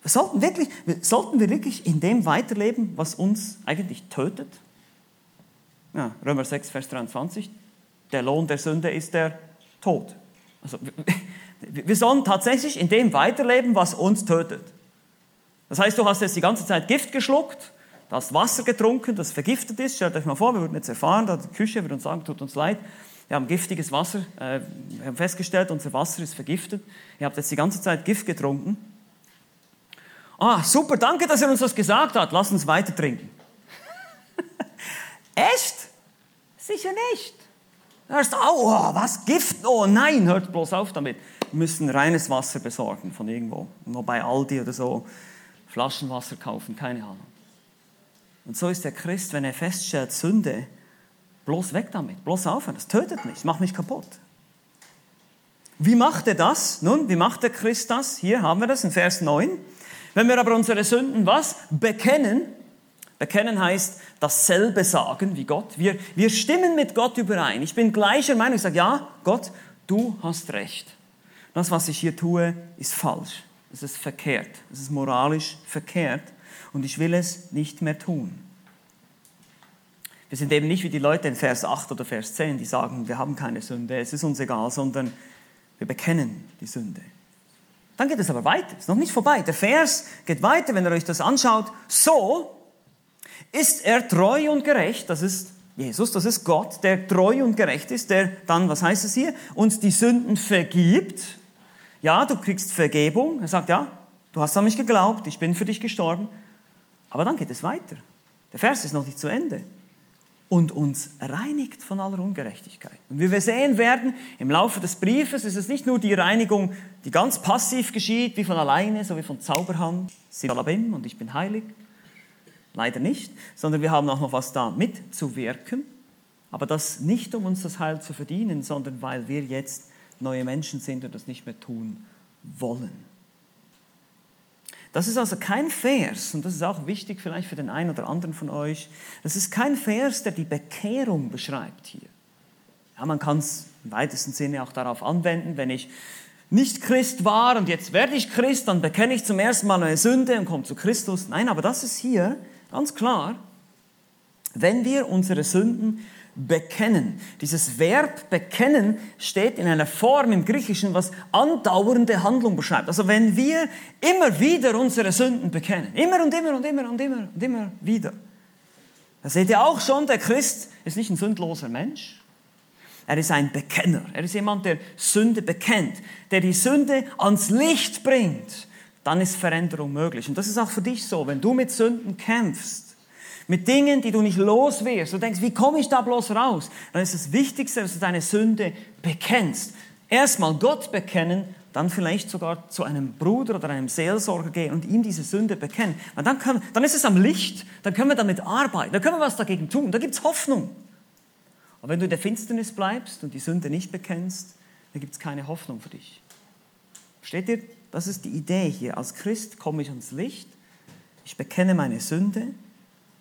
Sollten, wirklich, sollten wir wirklich in dem weiterleben, was uns eigentlich tötet? Ja, Römer 6, Vers 23. Der Lohn der Sünde ist der Tod. Also, *laughs* wir sollen tatsächlich in dem weiterleben, was uns tötet. Das heißt, du hast jetzt die ganze Zeit Gift geschluckt, du hast Wasser getrunken, das vergiftet ist. Stellt euch mal vor, wir würden jetzt erfahren, die Küche würde uns sagen, tut uns leid, wir haben giftiges Wasser, äh, wir haben festgestellt, unser Wasser ist vergiftet. Ihr habt jetzt die ganze Zeit Gift getrunken. Ah, super, danke, dass er uns das gesagt hat. Lass uns weiter trinken. *laughs* Echt? Sicher nicht. Da ist, oh, was, Gift? Oh nein, hört bloß auf damit. Wir müssen reines Wasser besorgen von irgendwo. Nur bei Aldi oder so. Flaschenwasser kaufen, keine Ahnung. Und so ist der Christ, wenn er feststellt, Sünde, bloß weg damit, bloß aufhören. Das tötet mich, macht mich kaputt. Wie macht er das? Nun, wie macht der Christ das? Hier haben wir das in Vers 9. Wenn wir aber unsere Sünden was? Bekennen. Bekennen heißt dasselbe sagen wie Gott. Wir, wir stimmen mit Gott überein. Ich bin gleicher Meinung. Ich sage, ja, Gott, du hast recht. Das, was ich hier tue, ist falsch. Es ist verkehrt. Es ist moralisch verkehrt. Und ich will es nicht mehr tun. Wir sind eben nicht wie die Leute in Vers 8 oder Vers 10, die sagen, wir haben keine Sünde, es ist uns egal, sondern wir bekennen die Sünde. Dann geht es aber weiter, ist noch nicht vorbei. Der Vers geht weiter, wenn ihr euch das anschaut. So ist er treu und gerecht, das ist Jesus, das ist Gott, der treu und gerecht ist, der dann, was heißt es hier, uns die Sünden vergibt. Ja, du kriegst Vergebung. Er sagt, ja, du hast an mich geglaubt, ich bin für dich gestorben. Aber dann geht es weiter. Der Vers ist noch nicht zu Ende und uns reinigt von aller Ungerechtigkeit. Und wie wir sehen werden, im Laufe des Briefes ist es nicht nur die Reinigung, die ganz passiv geschieht, wie von alleine, so wie von Zauberhand, Sibalabim und ich bin heilig. Leider nicht, sondern wir haben auch noch was da mitzuwirken, aber das nicht, um uns das Heil zu verdienen, sondern weil wir jetzt neue Menschen sind und das nicht mehr tun wollen. Das ist also kein Vers, und das ist auch wichtig vielleicht für den einen oder anderen von euch, das ist kein Vers, der die Bekehrung beschreibt hier. Ja, man kann es im weitesten Sinne auch darauf anwenden, wenn ich nicht Christ war und jetzt werde ich Christ, dann bekenne ich zum ersten Mal eine Sünde und komme zu Christus. Nein, aber das ist hier ganz klar, wenn wir unsere Sünden bekennen. Dieses Verb bekennen steht in einer Form im Griechischen, was andauernde Handlung beschreibt. Also wenn wir immer wieder unsere Sünden bekennen, immer und immer und immer und immer und immer wieder, da seht ihr auch schon, der Christ ist nicht ein sündloser Mensch. Er ist ein Bekenner. Er ist jemand, der Sünde bekennt, der die Sünde ans Licht bringt. Dann ist Veränderung möglich. Und das ist auch für dich so. Wenn du mit Sünden kämpfst, mit Dingen, die du nicht los wirst. Du denkst, wie komme ich da bloß raus? Dann ist das Wichtigste, dass du deine Sünde bekennst. Erstmal Gott bekennen, dann vielleicht sogar zu einem Bruder oder einem Seelsorger gehen und ihm diese Sünde bekennen. Und dann, kann, dann ist es am Licht, dann können wir damit arbeiten, dann können wir was dagegen tun, da gibt es Hoffnung. Aber wenn du in der Finsternis bleibst und die Sünde nicht bekennst, dann gibt es keine Hoffnung für dich. Versteht ihr? Das ist die Idee hier. Als Christ komme ich ans Licht, ich bekenne meine Sünde,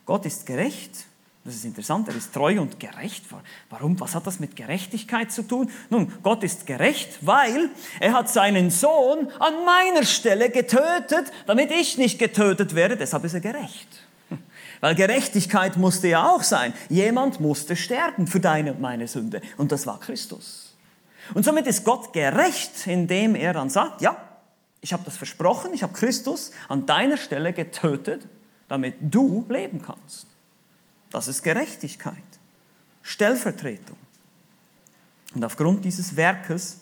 Gott ist gerecht das ist interessant, er ist treu und gerecht. Warum? Was hat das mit Gerechtigkeit zu tun? Nun, Gott ist gerecht, weil er hat seinen Sohn an meiner Stelle getötet, damit ich nicht getötet werde. Deshalb ist er gerecht. *laughs* Weil Gerechtigkeit musste ja auch sein. Jemand musste sterben für deine und meine Sünde. Und das war Christus. Und somit ist Gott gerecht, indem er dann sagt, ja, ich habe das versprochen, ich habe Christus an deiner Stelle getötet, damit du leben kannst. Das ist Gerechtigkeit, Stellvertretung. Und aufgrund dieses Werkes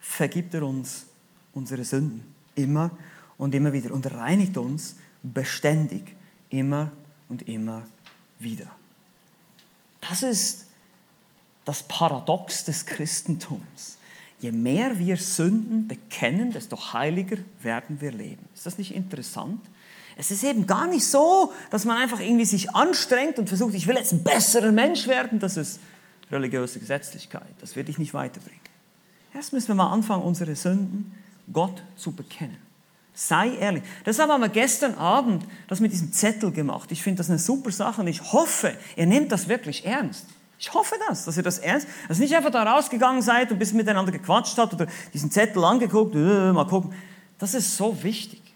vergibt er uns unsere Sünden immer und immer wieder und reinigt uns beständig immer und immer wieder. Das ist das Paradox des Christentums. Je mehr wir Sünden bekennen, desto heiliger werden wir leben. Ist das nicht interessant? Es ist eben gar nicht so, dass man einfach irgendwie sich anstrengt und versucht, ich will jetzt ein besserer Mensch werden. Das ist religiöse Gesetzlichkeit. Das wird dich nicht weiterbringen. Erst müssen wir mal anfangen, unsere Sünden Gott zu bekennen. Sei ehrlich. Deshalb haben wir gestern Abend das mit diesem Zettel gemacht. Ich finde das eine super Sache und ich hoffe, ihr nehmt das wirklich ernst. Ich hoffe das, dass ihr das ernst, dass ihr nicht einfach da rausgegangen seid und ein bisschen miteinander gequatscht habt oder diesen Zettel angeguckt, äh, mal gucken. Das ist so wichtig.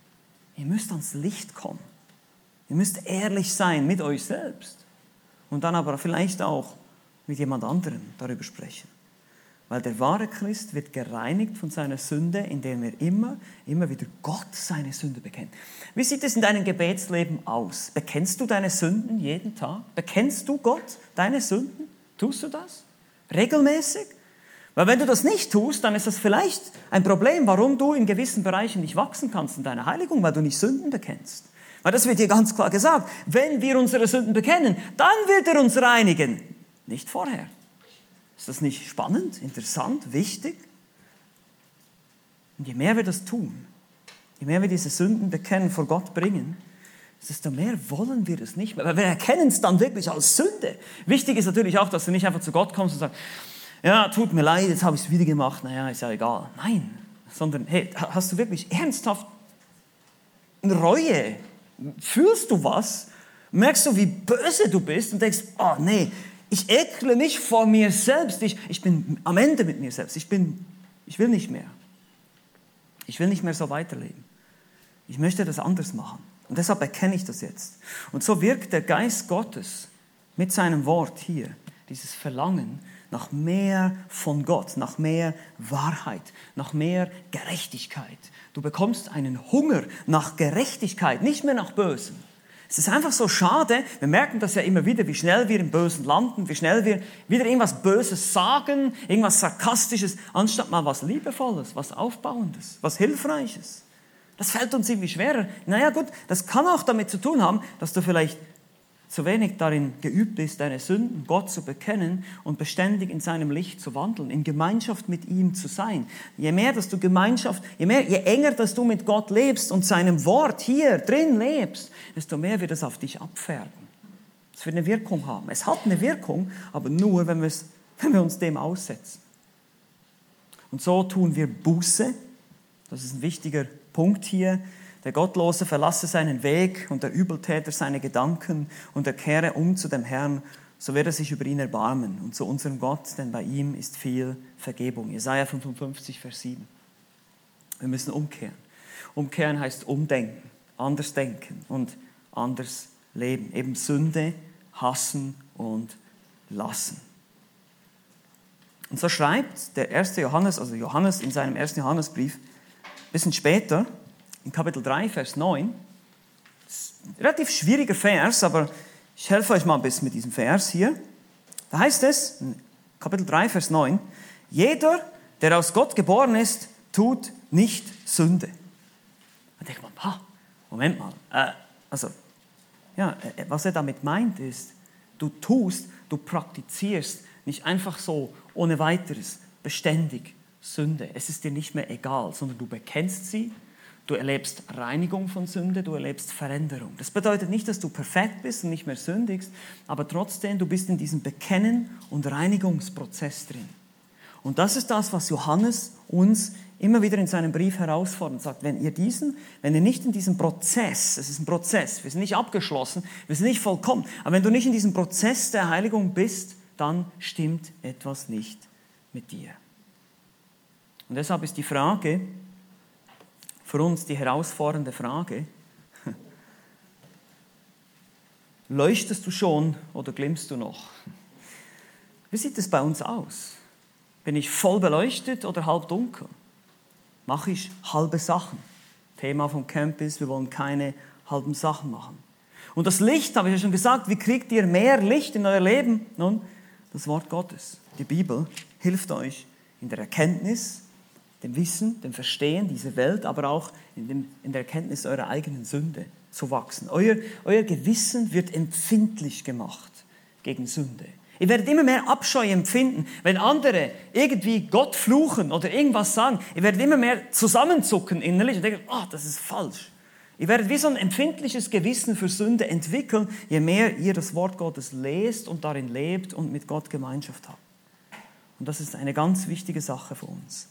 Ihr müsst ans Licht kommen. Ihr müsst ehrlich sein mit euch selbst. Und dann aber vielleicht auch mit jemand anderem darüber sprechen. Weil der wahre Christ wird gereinigt von seiner Sünde, indem er immer, immer wieder Gott seine Sünde bekennt. Wie sieht es in deinem Gebetsleben aus? Bekennst du deine Sünden jeden Tag? Bekennst du Gott deine Sünden? Tust du das? Regelmäßig? Weil wenn du das nicht tust, dann ist das vielleicht ein Problem, warum du in gewissen Bereichen nicht wachsen kannst in deiner Heiligung, weil du nicht Sünden bekennst. Weil das wird dir ganz klar gesagt. Wenn wir unsere Sünden bekennen, dann wird er uns reinigen. Nicht vorher. Ist das nicht spannend, interessant, wichtig? Und je mehr wir das tun, je mehr wir diese Sünden bekennen, vor Gott bringen, desto mehr wollen wir es nicht mehr. Weil wir erkennen es dann wirklich als Sünde. Wichtig ist natürlich auch, dass du nicht einfach zu Gott kommst und sagst, ja, tut mir leid, jetzt habe ich es wieder gemacht, naja, ist ja egal. Nein, sondern, hey, hast du wirklich ernsthaft eine Reue? Fühlst du was? Merkst du, wie böse du bist und denkst, oh nee, ich ekle mich vor mir selbst, ich, ich bin am Ende mit mir selbst, ich, bin, ich will nicht mehr. Ich will nicht mehr so weiterleben. Ich möchte das anders machen. Und deshalb erkenne ich das jetzt. Und so wirkt der Geist Gottes mit seinem Wort hier, dieses Verlangen, nach mehr von Gott, nach mehr Wahrheit, nach mehr Gerechtigkeit. Du bekommst einen Hunger nach Gerechtigkeit, nicht mehr nach Bösen. Es ist einfach so schade, wir merken das ja immer wieder, wie schnell wir im Bösen landen, wie schnell wir wieder irgendwas Böses sagen, irgendwas Sarkastisches, anstatt mal was Liebevolles, was Aufbauendes, was Hilfreiches. Das fällt uns irgendwie schwerer. Naja gut, das kann auch damit zu tun haben, dass du vielleicht zu wenig darin geübt ist, deine Sünden Gott zu bekennen und beständig in seinem Licht zu wandeln, in Gemeinschaft mit ihm zu sein. Je mehr, dass du Gemeinschaft, je mehr, je enger, dass du mit Gott lebst und seinem Wort hier drin lebst, desto mehr wird es auf dich abfärben. Es wird eine Wirkung haben. Es hat eine Wirkung, aber nur, wenn, wenn wir uns dem aussetzen. Und so tun wir Buße. Das ist ein wichtiger Punkt hier. Der Gottlose verlasse seinen Weg und der Übeltäter seine Gedanken und er kehre um zu dem Herrn, so wird er sich über ihn erbarmen und zu unserem Gott, denn bei ihm ist viel Vergebung. Jesaja 55, Vers 7. Wir müssen umkehren. Umkehren heißt umdenken, anders denken und anders leben. Eben Sünde, hassen und lassen. Und so schreibt der erste Johannes, also Johannes in seinem ersten Johannesbrief, ein bisschen später, in Kapitel 3, Vers 9. relativ schwieriger Vers, aber ich helfe euch mal ein bisschen mit diesem Vers hier. Da heißt es, in Kapitel 3, Vers 9, jeder, der aus Gott geboren ist, tut nicht Sünde. Da denkt man, Moment mal, äh, also, ja, äh, was er damit meint ist, du tust, du praktizierst nicht einfach so ohne weiteres beständig Sünde. Es ist dir nicht mehr egal, sondern du bekennst sie Du erlebst Reinigung von Sünde, du erlebst Veränderung. Das bedeutet nicht, dass du perfekt bist und nicht mehr sündigst, aber trotzdem, du bist in diesem Bekennen- und Reinigungsprozess drin. Und das ist das, was Johannes uns immer wieder in seinem Brief herausfordert und sagt, wenn ihr diesen, wenn ihr nicht in diesem Prozess, es ist ein Prozess, wir sind nicht abgeschlossen, wir sind nicht vollkommen, aber wenn du nicht in diesem Prozess der Heiligung bist, dann stimmt etwas nicht mit dir. Und deshalb ist die Frage, für uns die herausfordernde Frage, *laughs* leuchtest du schon oder glimmst du noch? Wie sieht es bei uns aus? Bin ich voll beleuchtet oder halb dunkel? Mache ich halbe Sachen? Thema vom Camp ist, wir wollen keine halben Sachen machen. Und das Licht, habe ich ja schon gesagt, wie kriegt ihr mehr Licht in euer Leben? Nun, das Wort Gottes, die Bibel, hilft euch in der Erkenntnis, dem Wissen, dem Verstehen dieser Welt, aber auch in, dem, in der Erkenntnis eurer eigenen Sünde zu wachsen. Euer, euer Gewissen wird empfindlich gemacht gegen Sünde. Ihr werdet immer mehr Abscheu empfinden, wenn andere irgendwie Gott fluchen oder irgendwas sagen. Ihr werdet immer mehr zusammenzucken innerlich und denken, oh, das ist falsch. Ihr werdet wie so ein empfindliches Gewissen für Sünde entwickeln, je mehr ihr das Wort Gottes lest und darin lebt und mit Gott Gemeinschaft habt. Und das ist eine ganz wichtige Sache für uns.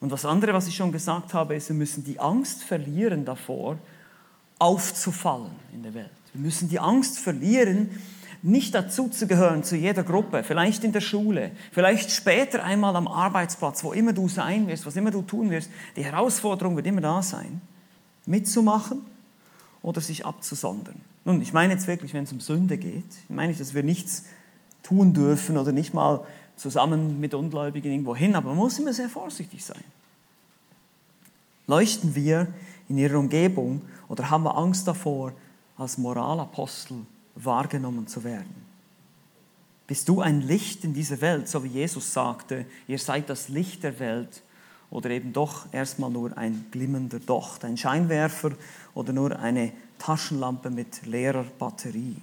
Und das andere, was ich schon gesagt habe, ist, wir müssen die Angst verlieren davor, aufzufallen in der Welt. Wir müssen die Angst verlieren, nicht dazu zu gehören zu jeder Gruppe, vielleicht in der Schule, vielleicht später einmal am Arbeitsplatz, wo immer du sein wirst, was immer du tun wirst, die Herausforderung wird immer da sein, mitzumachen oder sich abzusondern. Nun, ich meine jetzt wirklich, wenn es um Sünde geht, ich meine nicht, dass wir nichts tun dürfen oder nicht mal zusammen mit Ungläubigen irgendwo hin, aber man muss immer sehr vorsichtig sein. Leuchten wir in ihrer Umgebung oder haben wir Angst davor, als Moralapostel wahrgenommen zu werden. Bist du ein Licht in dieser Welt, so wie Jesus sagte, ihr seid das Licht der Welt oder eben doch erstmal nur ein glimmender Docht, ein Scheinwerfer oder nur eine Taschenlampe mit leerer Batterie?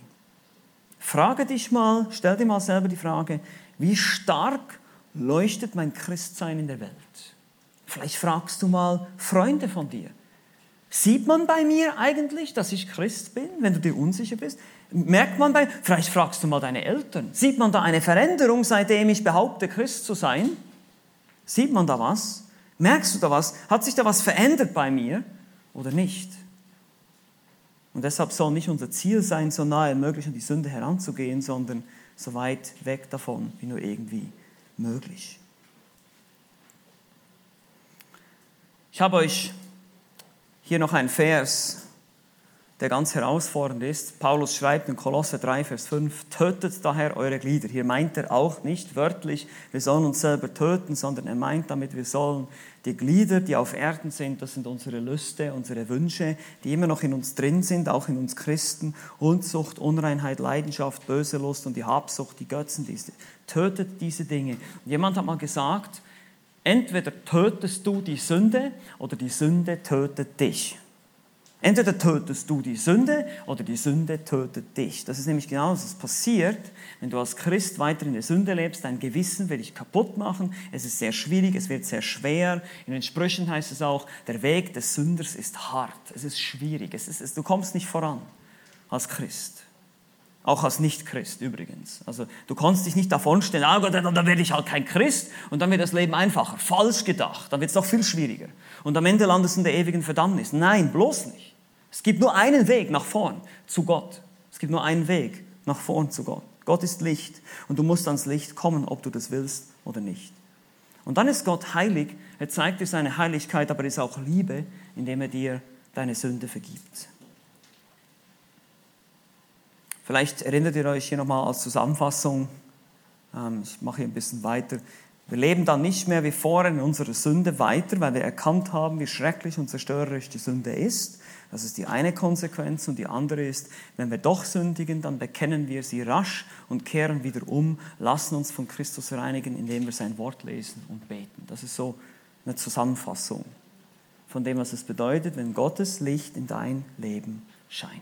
Frage dich mal, stell dir mal selber die Frage, wie stark leuchtet mein Christsein in der Welt? Vielleicht fragst du mal Freunde von dir. Sieht man bei mir eigentlich, dass ich Christ bin, wenn du dir unsicher bist? Merkt man bei, vielleicht fragst du mal deine Eltern, sieht man da eine Veränderung, seitdem ich behaupte, Christ zu sein? Sieht man da was? Merkst du da was? Hat sich da was verändert bei mir oder nicht? Und deshalb soll nicht unser Ziel sein, so nahe möglich an die Sünde heranzugehen, sondern so weit weg davon wie nur irgendwie möglich. Ich habe euch hier noch einen Vers, der ganz herausfordernd ist. Paulus schreibt in Kolosse 3, Vers 5, tötet daher eure Glieder. Hier meint er auch nicht wörtlich, wir sollen uns selber töten, sondern er meint damit, wir sollen die Glieder, die auf Erden sind, das sind unsere Lüste, unsere Wünsche, die immer noch in uns drin sind, auch in uns Christen, Unzucht, Unreinheit, Leidenschaft, böse Lust und die Habsucht, die Götzendienste. Tötet diese Dinge. Und jemand hat mal gesagt, entweder tötest du die Sünde oder die Sünde tötet dich. Entweder tötest du die Sünde oder die Sünde tötet dich. Das ist nämlich genau das, was passiert, wenn du als Christ weiter in der Sünde lebst. Dein Gewissen will dich kaputt machen. Es ist sehr schwierig, es wird sehr schwer. In den Sprüchen heißt es auch, der Weg des Sünders ist hart. Es ist schwierig. Es ist, es, du kommst nicht voran als Christ. Auch als Nicht-Christ übrigens. Also du kannst dich nicht davon stellen, ah Gott, dann werde ich halt kein Christ und dann wird das Leben einfacher. Falsch gedacht. Dann wird es doch viel schwieriger. Und am Ende landest du in der ewigen Verdammnis. Nein, bloß nicht. Es gibt nur einen Weg nach vorn zu Gott. Es gibt nur einen Weg nach vorn zu Gott. Gott ist Licht und du musst ans Licht kommen, ob du das willst oder nicht. Und dann ist Gott heilig. Er zeigt dir seine Heiligkeit, aber er ist auch Liebe, indem er dir deine Sünde vergibt. Vielleicht erinnert ihr euch hier nochmal als Zusammenfassung, ähm, ich mache hier ein bisschen weiter, wir leben dann nicht mehr wie vorher in unserer Sünde weiter, weil wir erkannt haben, wie schrecklich und zerstörerisch die Sünde ist. Das ist die eine Konsequenz. Und die andere ist, wenn wir doch sündigen, dann bekennen wir sie rasch und kehren wieder um, lassen uns von Christus reinigen, indem wir sein Wort lesen und beten. Das ist so eine Zusammenfassung von dem, was es bedeutet, wenn Gottes Licht in dein Leben scheint.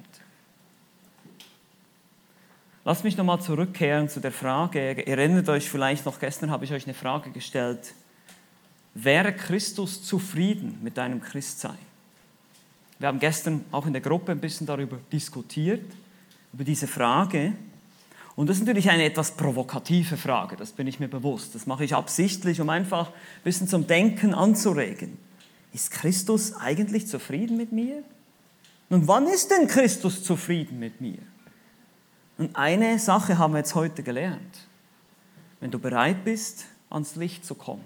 Lasst mich nochmal zurückkehren zu der Frage, ihr erinnert euch vielleicht noch, gestern habe ich euch eine Frage gestellt, wäre Christus zufrieden mit deinem Christsein? Wir haben gestern auch in der Gruppe ein bisschen darüber diskutiert, über diese Frage. Und das ist natürlich eine etwas provokative Frage, das bin ich mir bewusst. Das mache ich absichtlich, um einfach ein bisschen zum Denken anzuregen. Ist Christus eigentlich zufrieden mit mir? Nun, wann ist denn Christus zufrieden mit mir? Und eine Sache haben wir jetzt heute gelernt. Wenn du bereit bist, ans Licht zu kommen,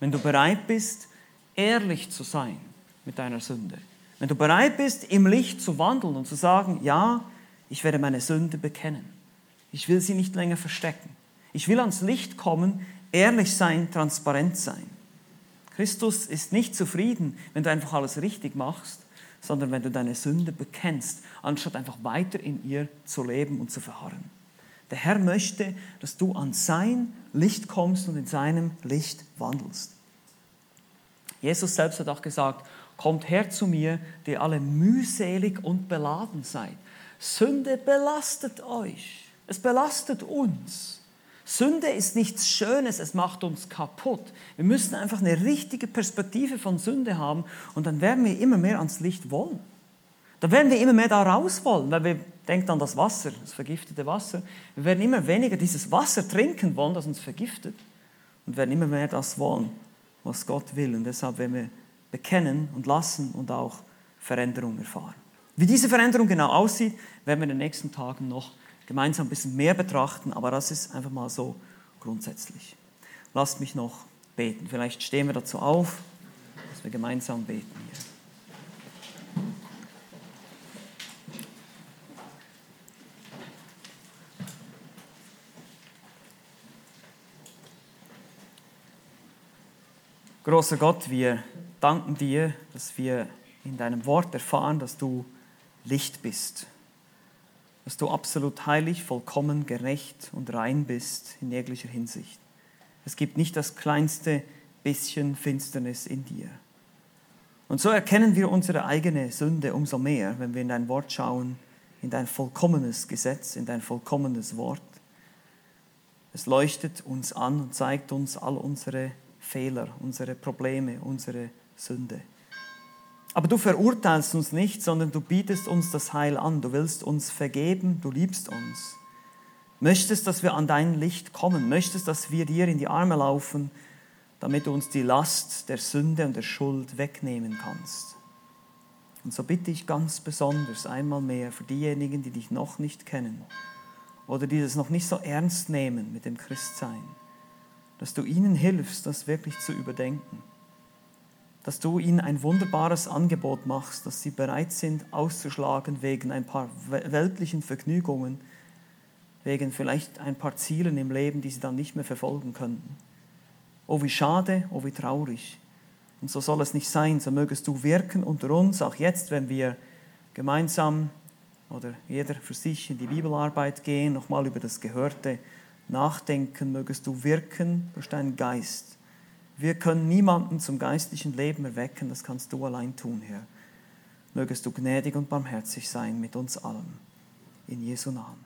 wenn du bereit bist, ehrlich zu sein mit deiner Sünde, wenn du bereit bist, im Licht zu wandeln und zu sagen, ja, ich werde meine Sünde bekennen, ich will sie nicht länger verstecken, ich will ans Licht kommen, ehrlich sein, transparent sein. Christus ist nicht zufrieden, wenn du einfach alles richtig machst, sondern wenn du deine Sünde bekennst, anstatt einfach weiter in ihr zu leben und zu verharren. Der Herr möchte, dass du an sein Licht kommst und in seinem Licht wandelst. Jesus selbst hat auch gesagt, kommt her zu mir, die alle mühselig und beladen seid. Sünde belastet euch. Es belastet uns. Sünde ist nichts Schönes, es macht uns kaputt. Wir müssen einfach eine richtige Perspektive von Sünde haben und dann werden wir immer mehr ans Licht wollen. Dann werden wir immer mehr da raus wollen, weil wir denken an das Wasser, das vergiftete Wasser. Wir werden immer weniger dieses Wasser trinken wollen, das uns vergiftet und werden immer mehr das wollen, was Gott will. Und deshalb werden wir bekennen und lassen und auch Veränderung erfahren. Wie diese Veränderung genau aussieht, werden wir in den nächsten Tagen noch gemeinsam ein bisschen mehr betrachten, aber das ist einfach mal so grundsätzlich. Lasst mich noch beten. Vielleicht stehen wir dazu auf, dass wir gemeinsam beten hier. Großer Gott, wir danken dir, dass wir in deinem Wort erfahren, dass du Licht bist dass du absolut heilig, vollkommen, gerecht und rein bist in jeglicher Hinsicht. Es gibt nicht das kleinste bisschen Finsternis in dir. Und so erkennen wir unsere eigene Sünde umso mehr, wenn wir in dein Wort schauen, in dein vollkommenes Gesetz, in dein vollkommenes Wort. Es leuchtet uns an und zeigt uns all unsere Fehler, unsere Probleme, unsere Sünde. Aber du verurteilst uns nicht, sondern du bietest uns das Heil an. Du willst uns vergeben, du liebst uns. Möchtest, dass wir an dein Licht kommen, möchtest, dass wir dir in die Arme laufen, damit du uns die Last der Sünde und der Schuld wegnehmen kannst. Und so bitte ich ganz besonders einmal mehr für diejenigen, die dich noch nicht kennen oder die das noch nicht so ernst nehmen mit dem Christsein, dass du ihnen hilfst, das wirklich zu überdenken dass du ihnen ein wunderbares Angebot machst, dass sie bereit sind auszuschlagen wegen ein paar weltlichen Vergnügungen, wegen vielleicht ein paar Zielen im Leben, die sie dann nicht mehr verfolgen könnten. Oh, wie schade, oh, wie traurig. Und so soll es nicht sein, so mögest du wirken unter uns, auch jetzt, wenn wir gemeinsam oder jeder für sich in die Bibelarbeit gehen, nochmal über das Gehörte nachdenken, mögest du wirken durch deinen Geist wir können niemanden zum geistlichen Leben erwecken, das kannst du allein tun, Herr. Mögest du gnädig und barmherzig sein mit uns allen. In Jesu Namen.